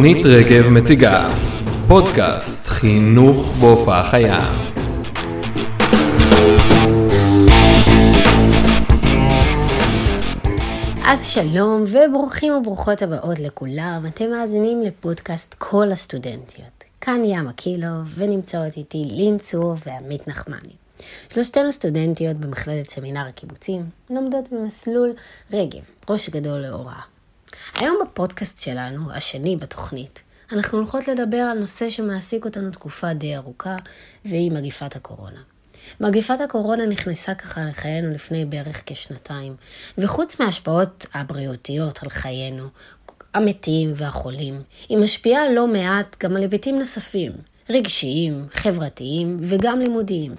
תוכנית רגב מציגה פודקאסט חינוך בהופעה חיה. אז שלום וברוכים וברוכות הבאות לכולם, אתם מאזינים לפודקאסט כל הסטודנטיות. כאן ים אקילוב ונמצאות איתי לין צור ועמית נחמני. שלושתנו סטודנטיות במכללת סמינר הקיבוצים, לומדות במסלול רגב, ראש גדול להוראה. היום בפודקאסט שלנו, השני בתוכנית, אנחנו הולכות לדבר על נושא שמעסיק אותנו תקופה די ארוכה, והיא מגיפת הקורונה. מגיפת הקורונה נכנסה ככה לחיינו לפני בערך כשנתיים, וחוץ מההשפעות הבריאותיות על חיינו, המתים והחולים, היא משפיעה לא מעט גם על היבטים נוספים, רגשיים, חברתיים וגם לימודיים.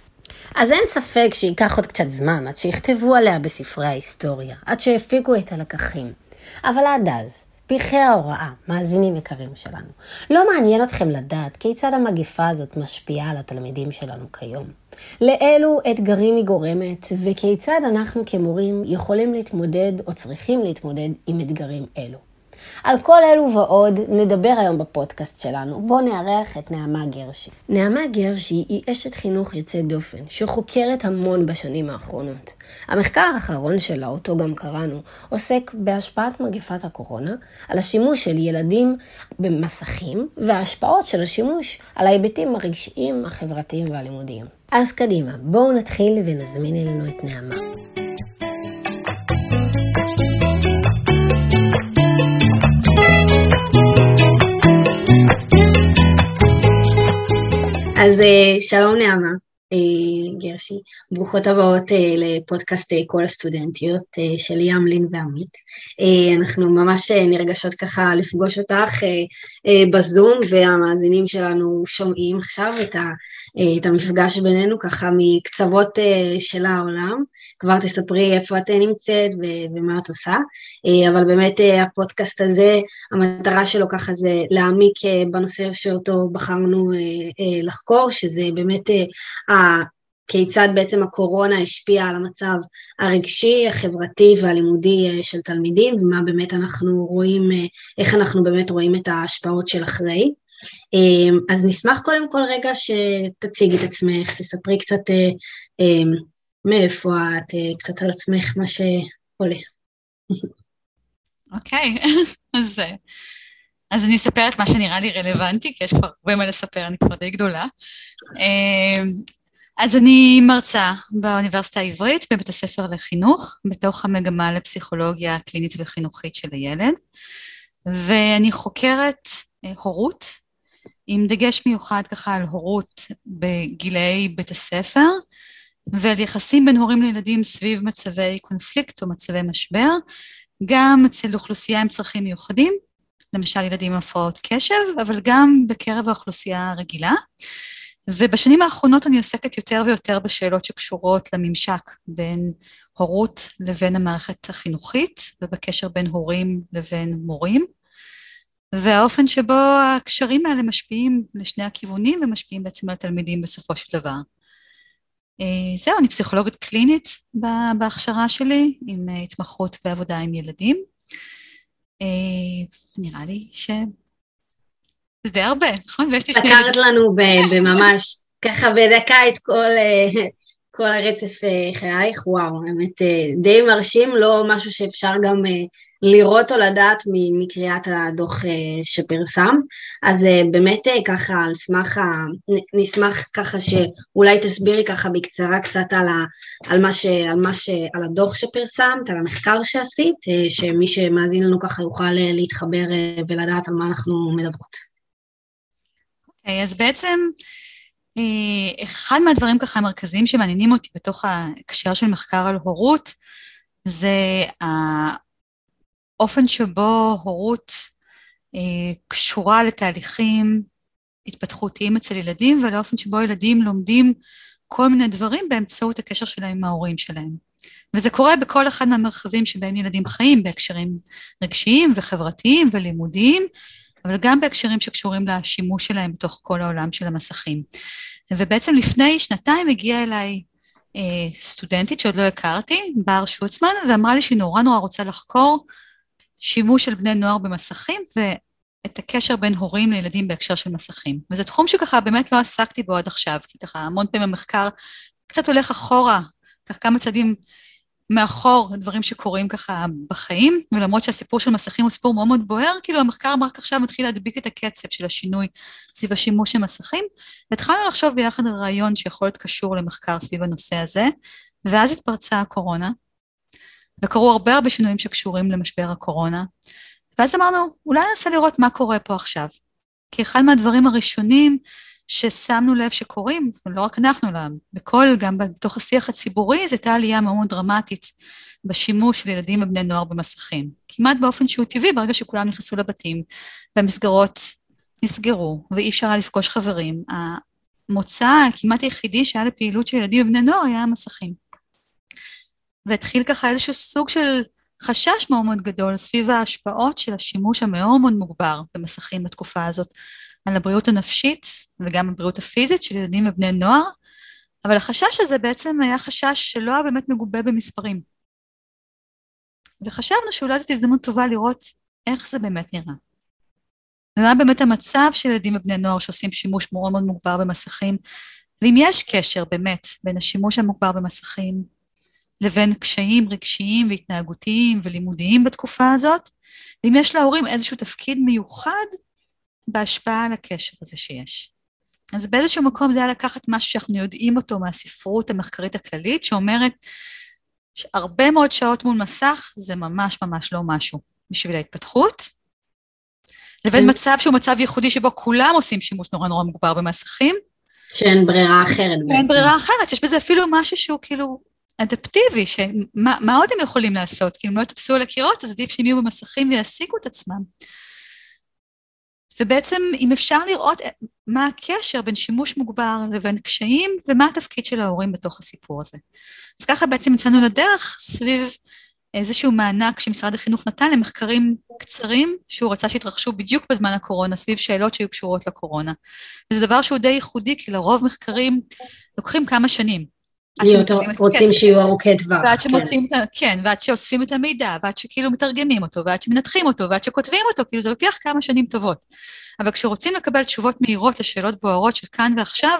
אז אין ספק שייקח עוד קצת זמן עד שיכתבו עליה בספרי ההיסטוריה, עד שיפיקו את הלקחים. אבל עד אז, פרחי ההוראה, מאזינים יקרים שלנו, לא מעניין אתכם לדעת כיצד המגפה הזאת משפיעה על התלמידים שלנו כיום. לאילו אתגרים היא גורמת, וכיצד אנחנו כמורים יכולים להתמודד או צריכים להתמודד עם אתגרים אלו. על כל אלו ועוד נדבר היום בפודקאסט שלנו. בואו נארח את נעמה גרשי. נעמה גרשי היא אשת חינוך יוצאת דופן, שחוקרת המון בשנים האחרונות. המחקר האחרון שלה, אותו גם קראנו, עוסק בהשפעת מגפת הקורונה על השימוש של ילדים במסכים וההשפעות של השימוש על ההיבטים הרגשיים, החברתיים והלימודיים. אז קדימה, בואו נתחיל ונזמין אלינו את נעמה. אז אה, שלום נעמה אה, גרשי, ברוכות הבאות אה, לפודקאסט כל הסטודנטיות של ים, לין ועמית. אנחנו ממש נרגשות ככה לפגוש אותך בזום והמאזינים שלנו שומעים עכשיו את, את המפגש בינינו ככה מקצוות של העולם. כבר תספרי איפה את נמצאת ומה את עושה, אבל באמת הפודקאסט הזה, המטרה שלו ככה זה להעמיק בנושא שאותו בחרנו לחקור, שזה באמת כיצד בעצם הקורונה השפיעה על המצב הרגשי, החברתי והלימודי של תלמידים, ומה באמת אנחנו רואים, איך אנחנו באמת רואים את ההשפעות של אחרי. אז נשמח קודם כל רגע שתציגי את עצמך, תספרי קצת מאיפה את, קצת על עצמך, מה שעולה. אוקיי. אז, אז אני אספר את מה שנראה לי רלוונטי, כי יש כבר הרבה מה לספר, אני כבר די גדולה. אז אני מרצה באוניברסיטה העברית בבית הספר לחינוך, בתוך המגמה לפסיכולוגיה קלינית וחינוכית של הילד, ואני חוקרת אה, הורות, עם דגש מיוחד ככה על הורות בגילאי בית הספר, ועל יחסים בין הורים לילדים סביב מצבי קונפליקט או מצבי משבר, גם אצל אוכלוסייה עם צרכים מיוחדים, למשל ילדים עם הפרעות קשב, אבל גם בקרב האוכלוסייה הרגילה. ובשנים האחרונות אני עוסקת יותר ויותר בשאלות שקשורות לממשק בין הורות לבין המערכת החינוכית, ובקשר בין הורים לבין מורים, והאופן שבו הקשרים האלה משפיעים לשני הכיוונים ומשפיעים בעצם על התלמידים בסופו של דבר. אה, זהו, אני פסיכולוגית קלינית בהכשרה שלי, עם התמחות בעבודה עם ילדים. אה, נראה לי ש... זה די הרבה, נכון? ויש לי שני... לקחת לנו בממש, ככה בדקה את כל, אה, כל הרצף אה, חייך, וואו, באמת אה, די מרשים, לא משהו שאפשר גם לראות או לדעת מקריאת הדוח שפרסם, אז באמת ככה על סמך, ה... נשמח ככה שאולי תסבירי ככה בקצרה קצת על, ה... על, מה ש... על, מה ש... על הדוח שפרסמת, על המחקר שעשית, שמי שמאזין לנו ככה יוכל להתחבר ולדעת על מה אנחנו מדברות. אוקיי, אז בעצם אה, אחד מהדברים ככה המרכזיים שמעניינים אותי בתוך ההקשר של מחקר על הורות, זה האופן שבו הורות אה, קשורה לתהליכים התפתחותיים אצל ילדים ולאופן שבו ילדים לומדים כל מיני דברים באמצעות הקשר שלהם עם ההורים שלהם. וזה קורה בכל אחד מהמרחבים שבהם ילדים חיים, בהקשרים רגשיים וחברתיים ולימודיים, אבל גם בהקשרים שקשורים לשימוש שלהם בתוך כל העולם של המסכים. ובעצם לפני שנתיים הגיעה אליי אה, סטודנטית שעוד לא הכרתי, בר שוצמן, ואמרה לי שהיא נורא נורא רוצה לחקור שימוש של בני נוער במסכים, את הקשר בין הורים לילדים בהקשר של מסכים. וזה תחום שככה באמת לא עסקתי בו עד עכשיו, כי ככה המון פעמים המחקר קצת הולך אחורה, כך כמה צעדים מאחור, דברים שקורים ככה בחיים, ולמרות שהסיפור של מסכים הוא סיפור מאוד מאוד בוער, כאילו המחקר רק עכשיו מתחיל להדביק את הקצב של השינוי סביב השימוש של מסכים, והתחלנו לחשוב ביחד על רעיון שיכול להיות קשור למחקר סביב הנושא הזה, ואז התפרצה הקורונה, וקרו הרבה הרבה שינויים שקשורים למשבר הקורונה, ואז אמרנו, אולי ננסה לראות מה קורה פה עכשיו. כי אחד מהדברים הראשונים ששמנו לב שקורים, ולא רק אנחנו, אלא בכל, גם בתוך השיח הציבורי, זו הייתה עלייה מאוד דרמטית בשימוש של ילדים ובני נוער במסכים. כמעט באופן שהוא טבעי, ברגע שכולם נכנסו לבתים, והמסגרות נסגרו, ואי אפשר היה לפגוש חברים, המוצא הכמעט היחידי שהיה לפעילות של ילדים ובני נוער היה המסכים. והתחיל ככה איזשהו סוג של חשש מאוד מאוד גדול סביב ההשפעות של השימוש המאוד מאוד מוגבר במסכים בתקופה הזאת על הבריאות הנפשית וגם הבריאות הפיזית של ילדים ובני נוער, אבל החשש הזה בעצם היה חשש שלא היה באמת מגובה במספרים. וחשבנו שאולי זאת הזדמנות טובה לראות איך זה באמת נראה. ומה באמת המצב של ילדים ובני נוער שעושים שימוש מאוד מאוד מוגבר במסכים, ואם יש קשר באמת בין השימוש המוגבר במסכים לבין קשיים רגשיים והתנהגותיים ולימודיים בתקופה הזאת, ואם יש להורים איזשהו תפקיד מיוחד בהשפעה על הקשר הזה שיש. אז באיזשהו מקום זה היה לקחת משהו שאנחנו יודעים אותו מהספרות המחקרית הכללית, שאומרת שהרבה מאוד שעות מול מסך זה ממש ממש לא משהו בשביל ההתפתחות, לבין מצב שהוא מצב ייחודי שבו כולם עושים שימוש נורא נורא מוגבר במסכים. שאין ברירה אחרת. אין ברירה אחרת, שיש בזה אפילו משהו שהוא כאילו אדפטיבי, שמה עוד הם יכולים לעשות? כי אם לא יטפסו על הקירות, אז עדיף שהם יהיו במסכים ויעסיקו את עצמם. ובעצם אם אפשר לראות מה הקשר בין שימוש מוגבר לבין קשיים, ומה התפקיד של ההורים בתוך הסיפור הזה. אז ככה בעצם יצאנו לדרך סביב איזשהו מענק שמשרד החינוך נתן למחקרים קצרים, שהוא רצה שיתרחשו בדיוק בזמן הקורונה, סביב שאלות שהיו קשורות לקורונה. וזה דבר שהוא די ייחודי, כי לרוב מחקרים לוקחים כמה שנים. רוצים שיהיו ארוכי טווח. ועד כן. שמוצאים. כן, ועד שאוספים את המידע, ועד שכאילו מתרגמים אותו, ועד שמנתחים אותו, ועד שכותבים אותו, כאילו זה לוקח כמה שנים טובות. אבל כשרוצים לקבל תשובות מהירות לשאלות בוערות של כאן ועכשיו,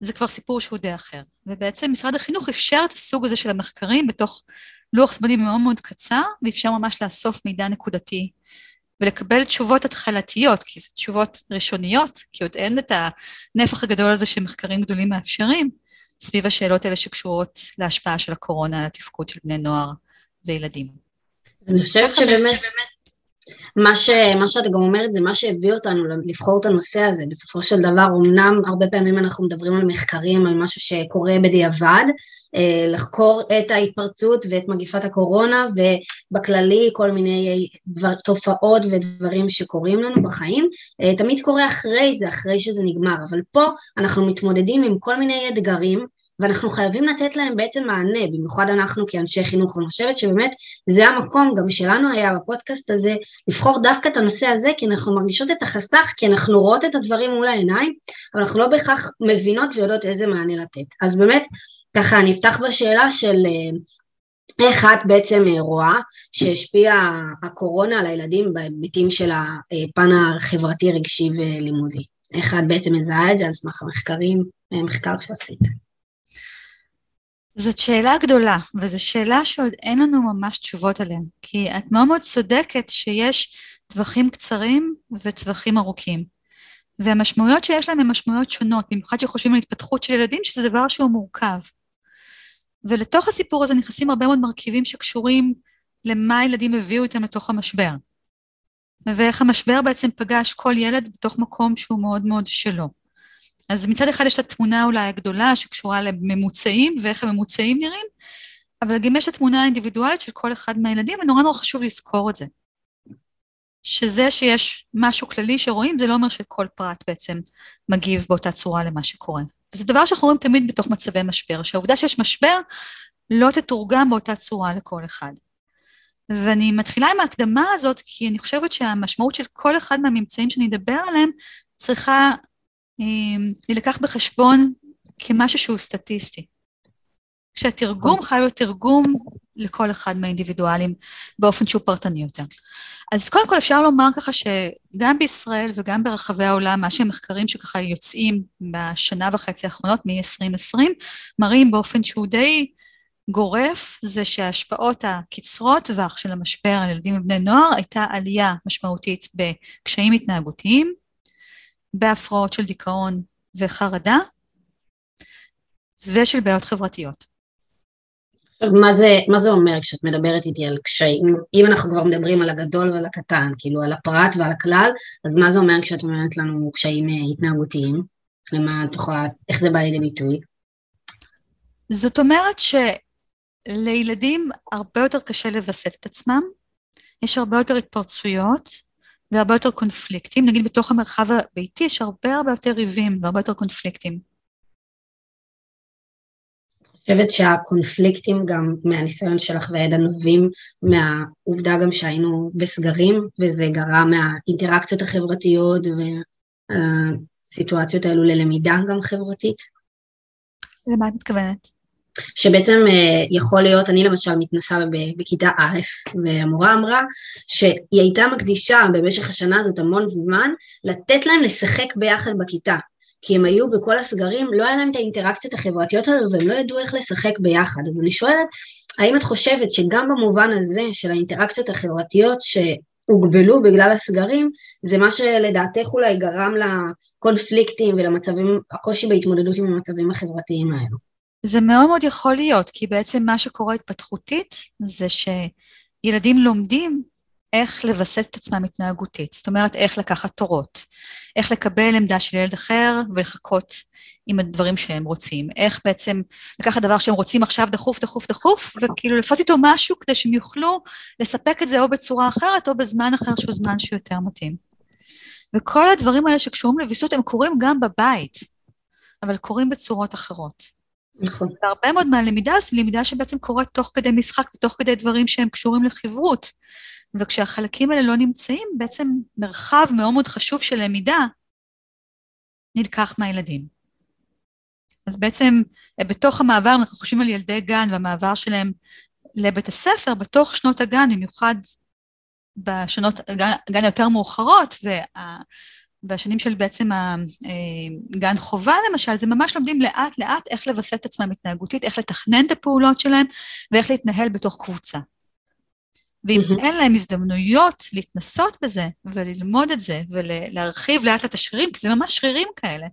זה כבר סיפור שהוא די אחר. ובעצם משרד החינוך אפשר את הסוג הזה של המחקרים בתוך לוח זמנים מאוד מאוד קצר, ואפשר ממש לאסוף מידע נקודתי ולקבל תשובות התחלתיות, כי זה תשובות ראשוניות, כי עוד אין את הנפח הגדול הזה שמחקרים גדולים מאפשרים, סביב השאלות האלה שקשורות להשפעה של הקורונה על התפקוד של בני נוער וילדים. אני חושבת שבאמת, מה, ש, מה שאת גם אומרת זה מה שהביא אותנו לבחור את הנושא הזה. בסופו של דבר, אמנם הרבה פעמים אנחנו מדברים על מחקרים, על משהו שקורה בדיעבד, אה, לחקור את ההתפרצות ואת מגיפת הקורונה ובכללי כל מיני דבר, תופעות ודברים שקורים לנו בחיים, אה, תמיד קורה אחרי זה, אחרי שזה נגמר, אבל פה אנחנו מתמודדים עם כל מיני אתגרים ואנחנו חייבים לתת להם בעצם מענה, במיוחד אנחנו כאנשי חינוך, ואני חושבת שבאמת זה המקום גם שלנו היה בפודקאסט הזה, לבחור דווקא את הנושא הזה, כי אנחנו מרגישות את החסך, כי אנחנו רואות את הדברים מול העיניים, אבל אנחנו לא בהכרח מבינות ויודעות איזה מענה לתת. אז באמת, ככה אני אפתח בשאלה של אה, איך את בעצם אה, רואה שהשפיעה הקורונה על הילדים בהיבטים של הפן החברתי, רגשי ולימודי. איך את בעצם מזהה את זה על סמך המחקרים, המחקר שעשית. זאת שאלה גדולה, וזו שאלה שעוד אין לנו ממש תשובות עליה, כי את מאוד מאוד צודקת שיש טווחים קצרים וטווחים ארוכים. והמשמעויות שיש להם הן משמעויות שונות, במיוחד שחושבים על התפתחות של ילדים, שזה דבר שהוא מורכב. ולתוך הסיפור הזה נכנסים הרבה מאוד מרכיבים שקשורים למה הילדים הביאו איתם לתוך המשבר. ואיך המשבר בעצם פגש כל ילד בתוך מקום שהוא מאוד מאוד שלו. אז מצד אחד יש את התמונה אולי הגדולה שקשורה לממוצעים ואיך הממוצעים נראים, אבל גם יש את התמונה האינדיבידואלית של כל אחד מהילדים, ונורא נורא חשוב לזכור את זה. שזה שיש משהו כללי שרואים, זה לא אומר שכל פרט בעצם מגיב באותה צורה למה שקורה. זה דבר שאנחנו רואים תמיד בתוך מצבי משבר, שהעובדה שיש משבר לא תתורגם באותה צורה לכל אחד. ואני מתחילה עם ההקדמה הזאת, כי אני חושבת שהמשמעות של כל אחד מהממצאים שאני אדבר עליהם צריכה אה, להילקח בחשבון כמשהו שהוא סטטיסטי. כשהתרגום חייב להיות תרגום לכל אחד מהאינדיבידואלים באופן שהוא פרטני יותר. אז קודם כל אפשר לומר ככה שגם בישראל וגם ברחבי העולם, מה שהם מחקרים שככה יוצאים בשנה וחצי האחרונות, מ-2020, מראים באופן שהוא די גורף, זה שההשפעות הקצרות טווח של המשבר על ילדים ובני נוער הייתה עלייה משמעותית בקשיים התנהגותיים, בהפרעות של דיכאון וחרדה, ושל בעיות חברתיות. מה זה, מה זה אומר כשאת מדברת איתי על קשיים? אם אנחנו כבר מדברים על הגדול ועל הקטן, כאילו על הפרט ועל הכלל, אז מה זה אומר כשאת אומרת לנו קשיים אה, התנהגותיים? למה את יכולה, איך זה בא לידי ביטוי? זאת אומרת שלילדים הרבה יותר קשה לווסת את עצמם, יש הרבה יותר התפרצויות והרבה יותר קונפליקטים, נגיד בתוך המרחב הביתי יש הרבה הרבה יותר ריבים והרבה יותר קונפליקטים. חושבת שהקונפליקטים גם מהניסיון שלך והידע נובעים מהעובדה גם שהיינו בסגרים וזה גרם מהאינטראקציות החברתיות והסיטואציות האלו ללמידה גם חברתית? למה את מתכוונת? שבעצם אה, יכול להיות, אני למשל מתנסה בכיתה א', והמורה אמרה שהיא הייתה מקדישה במשך השנה הזאת המון זמן לתת להם לשחק ביחד בכיתה. כי הם היו בכל הסגרים, לא היה להם את האינטראקציות החברתיות האלו והם לא ידעו איך לשחק ביחד. אז אני שואלת, האם את חושבת שגם במובן הזה של האינטראקציות החברתיות שהוגבלו בגלל הסגרים, זה מה שלדעתך אולי גרם לקונפליקטים ולמצבים, הקושי בהתמודדות עם המצבים החברתיים האלו? זה מאוד מאוד יכול להיות, כי בעצם מה שקורה התפתחותית זה שילדים לומדים איך לווסת את עצמם התנהגותית, זאת אומרת איך לקחת תורות, איך לקבל עמדה של ילד אחר ולחכות עם הדברים שהם רוצים, איך בעצם לקחת דבר שהם רוצים עכשיו דחוף, דחוף, דחוף, וכאילו לעשות איתו משהו כדי שהם יוכלו לספק את זה או בצורה אחרת או בזמן אחר שהוא זמן שיותר מתאים. וכל הדברים האלה שקשורים לוויסות הם קורים גם בבית, אבל קורים בצורות אחרות. נכון. והרבה מאוד מהלמידה הזאת היא למידה שבעצם קורית תוך כדי משחק ותוך כדי דברים שהם קשורים לחברות. וכשהחלקים האלה לא נמצאים, בעצם מרחב מאוד מאוד חשוב של למידה נלקח מהילדים. אז בעצם בתוך המעבר, אנחנו חושבים על ילדי גן והמעבר שלהם לבית הספר, בתוך שנות הגן, במיוחד בשנות גן, גן יותר מאוחרות, וה, והשנים של בעצם הגן אה, חובה למשל, זה ממש לומדים לאט לאט איך לווסת את עצמם התנהגותית, איך לתכנן את הפעולות שלהם ואיך להתנהל בתוך קבוצה. ואם mm-hmm. אין להם הזדמנויות להתנסות בזה וללמוד את זה ולהרחיב לאט את השרירים, כי זה ממש שרירים כאלה,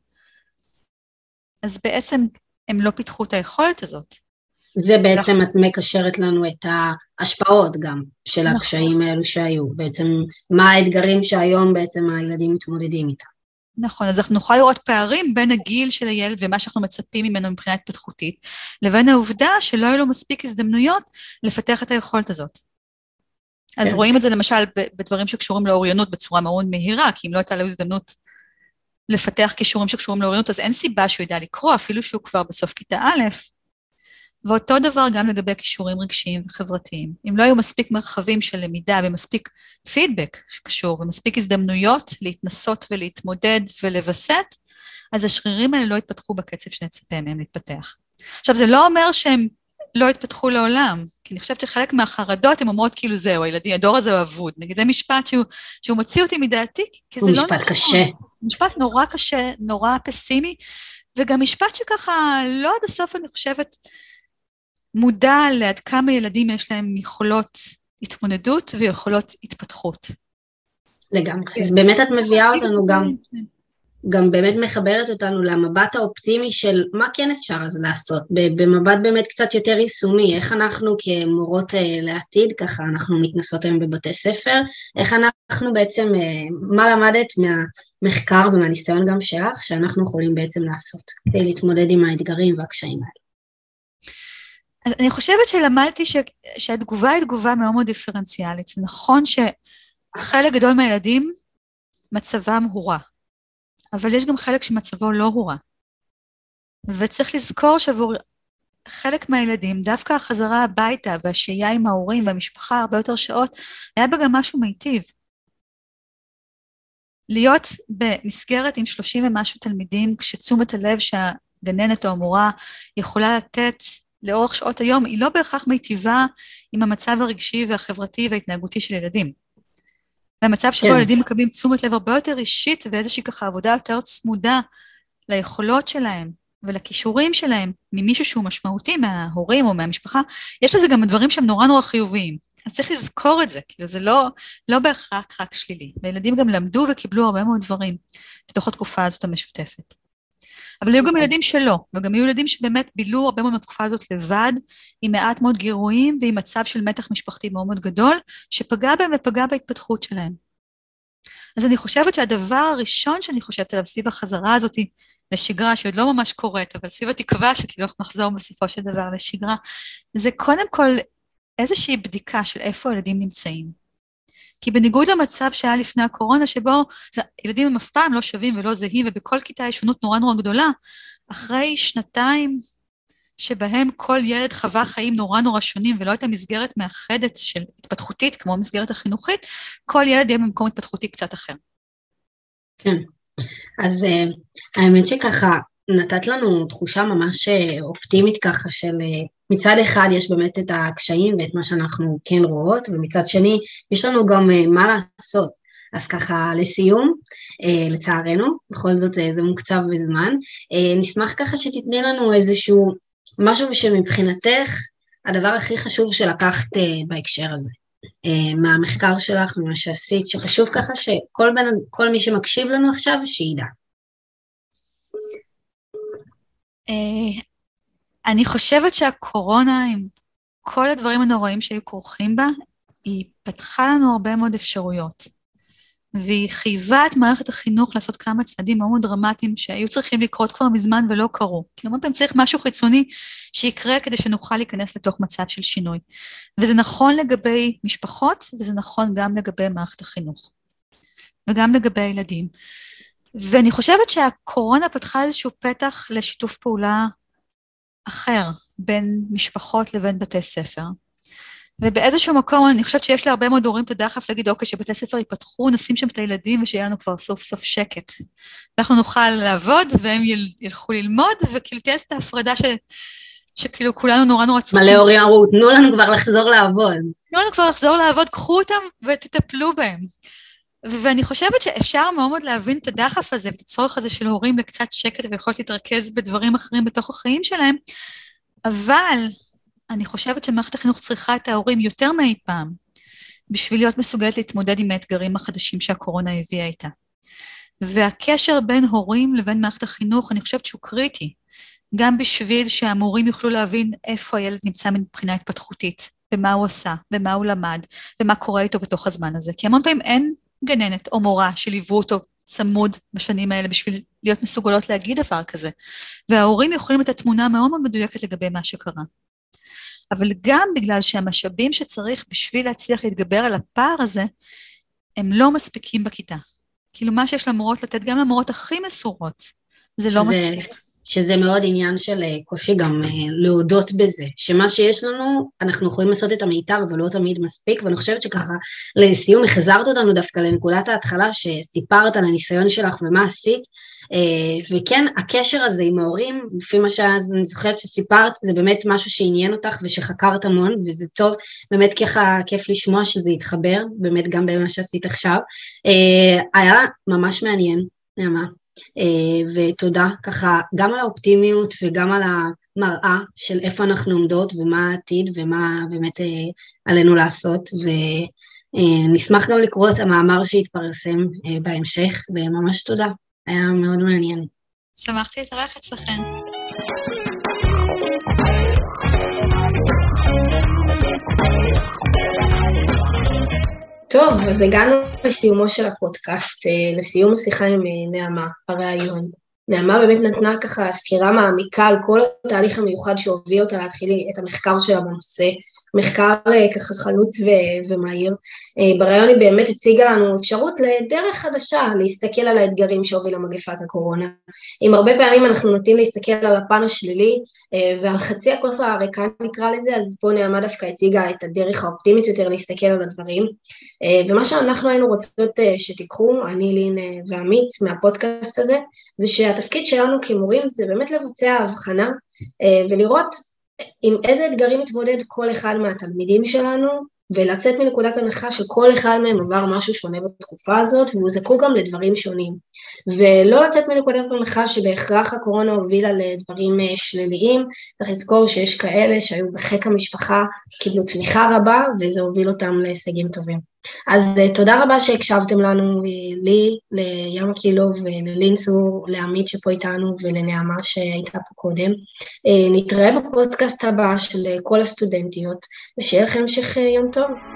אז בעצם הם לא פיתחו את היכולת הזאת. זה בעצם את מקשרת לנו את ההשפעות גם של נכון. הקשיים האלו שהיו, בעצם מה האתגרים שהיום בעצם הילדים מתמודדים איתם. נכון, אז אנחנו נוכל לראות פערים בין הגיל של הילד ומה שאנחנו מצפים ממנו מבחינה התפתחותית, לבין העובדה שלא היו לו מספיק הזדמנויות לפתח את היכולת הזאת. אז כן. רואים את זה למשל בדברים שקשורים לאוריינות בצורה מאוד מהירה, כי אם לא הייתה לו הזדמנות לפתח כישורים שקשורים לאוריינות, אז אין סיבה שהוא ידע לקרוא, אפילו שהוא כבר בסוף כיתה א', ואותו דבר גם לגבי כישורים רגשיים וחברתיים. אם לא היו מספיק מרחבים של למידה ומספיק פידבק שקשור ומספיק הזדמנויות להתנסות ולהתמודד ולווסת, אז השרירים האלה לא יתפתחו בקצב שנצפה מהם להתפתח. עכשיו, זה לא אומר שהם לא יתפתחו לעולם, כי אני חושבת שחלק מהחרדות הן אומרות כאילו זהו, הילדים, הדור הזה הוא אבוד. נגיד, זה משפט שהוא, שהוא מוציא אותי מדעתי, כי זה לא נכון. הוא משפט קשה. משפט נורא קשה, נורא פסימי, וגם משפט שככה לא עד הסוף, אני חושבת, מודע לעד כמה ילדים יש להם יכולות התמודדות ויכולות התפתחות. לגמרי. אז באמת את מביאה אותנו גם, גם באמת מחברת אותנו למבט האופטימי של מה כן אפשר אז לעשות, במבט באמת קצת יותר יישומי, איך אנחנו כמורות אה, לעתיד, ככה אנחנו מתנסות היום בבתי ספר, איך אנחנו בעצם, אה, מה למדת מהמחקר ומהניסיון גם שלך, שאנחנו יכולים בעצם לעשות כדי להתמודד עם האתגרים והקשיים האלה. אז אני חושבת שלמדתי ש, שהתגובה היא תגובה מאוד מאוד דיפרנציאלית. זה נכון שחלק גדול מהילדים מצבם הוא רע, אבל יש גם חלק שמצבו לא הוא רע. וצריך לזכור שעבור חלק מהילדים, דווקא החזרה הביתה והשהייה עם ההורים והמשפחה הרבה יותר שעות, היה בה גם משהו מיטיב. להיות במסגרת עם 30 ומשהו תלמידים, כשתשומת הלב שהגננת או המורה יכולה לתת לאורך שעות היום, היא לא בהכרח מיטיבה עם המצב הרגשי והחברתי וההתנהגותי של ילדים. והמצב שבו כן. ילדים מקבלים תשומת לב הרבה יותר אישית ואיזושהי ככה עבודה יותר צמודה ליכולות שלהם ולכישורים שלהם ממישהו שהוא משמעותי מההורים או מהמשפחה, יש לזה גם דברים שהם נורא נורא חיוביים. אז צריך לזכור את זה, כאילו זה לא, לא בהכרח רק שלילי. וילדים גם למדו וקיבלו הרבה מאוד דברים בתוך התקופה הזאת המשותפת. אבל היו גם אוקיי. ילדים שלא, וגם היו ילדים שבאמת בילו הרבה מאוד מהתקופה הזאת לבד, עם מעט מאוד גירויים ועם מצב של מתח משפחתי מאוד מאוד גדול, שפגע בהם ופגע בהתפתחות שלהם. אז אני חושבת שהדבר הראשון שאני חושבת עליו סביב החזרה הזאת לשגרה, שעוד לא ממש קורית, אבל סביב התקווה שכאילו אנחנו נחזור בסופו של דבר לשגרה, זה קודם כל איזושהי בדיקה של איפה הילדים נמצאים. כי בניגוד למצב שהיה לפני הקורונה, שבו ילדים הם אף פעם לא שווים ולא זהים, ובכל כיתה יש שונות נורא נורא גדולה, אחרי שנתיים שבהם כל ילד חווה חיים נורא נורא שונים ולא הייתה מסגרת מאחדת של התפתחותית, כמו המסגרת החינוכית, כל ילד יהיה במקום התפתחותי קצת אחר. כן, אז uh, האמת שככה נתת לנו תחושה ממש אה, אופטימית ככה של uh, מצד אחד יש באמת את הקשיים ואת מה שאנחנו כן רואות, ומצד שני יש לנו גם uh, מה לעשות. אז ככה לסיום, uh, לצערנו, בכל זאת uh, זה מוקצב בזמן, נשמח ככה שתתני לנו איזשהו משהו שמבחינתך הדבר הכי חשוב שלקחת בהקשר הזה. מהמחקר שלך, ממה שעשית, שחשוב ככה שכל בן, מי שמקשיב לנו עכשיו, שידע. אני חושבת שהקורונה, עם כל הדברים הנוראים שהיו כרוכים בה, היא פתחה לנו הרבה מאוד אפשרויות. והיא חייבה את מערכת החינוך לעשות כמה צעדים מאוד דרמטיים שהיו צריכים לקרות כבר מזמן ולא קרו. כי הרבה פעמים צריך משהו חיצוני שיקרה כדי שנוכל להיכנס לתוך מצב של שינוי. וזה נכון לגבי משפחות, וזה נכון גם לגבי מערכת החינוך. וגם לגבי הילדים. ואני חושבת שהקורונה פתחה איזשהו פתח לשיתוף פעולה אחר בין משפחות לבין בתי ספר. ובאיזשהו מקום אני חושבת שיש להרבה מאוד הורים את הדחף להגיד, אוקיי, שבתי ספר ייפתחו, נשים שם את הילדים ושיהיה לנו כבר סוף סוף שקט. אנחנו נוכל לעבוד והם יל, ילכו ללמוד, וכאילו תהיה את ההפרדה ש, שכאילו כולנו נורא נורא צריכים. מלא הורים אמרו, תנו לנו כבר לחזור לעבוד. תנו לנו כבר לחזור לעבוד, קחו אותם ותטפלו בהם. ואני חושבת שאפשר מאוד מאוד להבין את הדחף הזה ואת הצורך הזה של הורים לקצת שקט ויכולת להתרכז בדברים אחרים בתוך החיים שלהם, אבל אני חושבת שמערכת החינוך צריכה את ההורים יותר מאי פעם בשביל להיות מסוגלת להתמודד עם האתגרים החדשים שהקורונה הביאה איתה. והקשר בין הורים לבין מערכת החינוך, אני חושבת שהוא קריטי, גם בשביל שהמורים יוכלו להבין איפה הילד נמצא מבחינה התפתחותית, ומה הוא עשה, ומה הוא למד, ומה קורה איתו בתוך הזמן הזה. כי המון פעמים אין גננת או מורה שליוו אותו צמוד בשנים האלה בשביל להיות מסוגלות להגיד דבר כזה. וההורים יכולים לתת תמונה מאוד מאוד מדויקת לגבי מה שקרה. אבל גם בגלל שהמשאבים שצריך בשביל להצליח להתגבר על הפער הזה, הם לא מספיקים בכיתה. כאילו מה שיש למורות לתת, גם למורות הכי מסורות, זה לא זה, מספיק. שזה מאוד עניין של אה, קושי גם אה, להודות בזה, שמה שיש לנו, אנחנו יכולים לעשות את המיטב, אבל לא תמיד מספיק, ואני חושבת שככה, לסיום, החזרת אותנו דווקא לנקודת ההתחלה, שסיפרת על הניסיון שלך ומה עשית, אה, וכן, הקשר הזה עם ההורים, לפי מה שאני זוכרת שסיפרת, זה באמת משהו שעניין אותך ושחקרת המון, וזה טוב, באמת ככה כיף לשמוע שזה יתחבר, באמת גם במה שעשית עכשיו. היה ממש מעניין, נעמה. אה, ותודה ככה גם על האופטימיות וגם על המראה של איפה אנחנו עומדות ומה העתיד ומה באמת אה, עלינו לעשות ונשמח גם לקרוא את המאמר שהתפרסם אה, בהמשך וממש תודה, היה מאוד מעניין. שמחתי להתארח אצלכם. טוב, אז הגענו לסיומו של הפודקאסט, אה, לסיום השיחה עם אה, נעמה, הראיון. נעמה באמת נתנה ככה סקירה מעמיקה על כל התהליך המיוחד שהוביל אותה להתחיל את המחקר שלה בנושא, מחקר אה, ככה חלוץ ו- ומהיר. אה, בריאיון היא באמת הציגה לנו אפשרות לדרך חדשה להסתכל על האתגרים שהובילה מגפת הקורונה. אם הרבה פעמים אנחנו נוטים להסתכל על הפן השלילי אה, ועל חצי הכוס הריקה נקרא לזה, אז פה נעמה דווקא הציגה את הדרך האופטימית יותר להסתכל על הדברים. ומה שאנחנו היינו רוצות שתיקחו, אני, לין ועמית מהפודקאסט הזה, זה שהתפקיד שלנו כמורים זה באמת לבצע הבחנה ולראות עם איזה אתגרים מתמודד כל אחד מהתלמידים שלנו, ולצאת מנקודת הנחה שכל אחד מהם עבר משהו שונה בתקופה הזאת והוא זקוק גם לדברים שונים. ולא לצאת מנקודת הנחה שבהכרח הקורונה הובילה לדברים אה, שליליים צריך לזכור שיש כאלה שהיו בחיק המשפחה, קיבלו תמיכה רבה וזה הוביל אותם להישגים טובים אז אה, תודה רבה שהקשבתם לנו, אה, לי, לים הקילוב וללינסור, לעמית שפה איתנו ולנעמה שהייתה פה קודם. נתראה בפודקאסט הבא של כל הסטודנטיות ושיהיה לכם המשך יום טוב.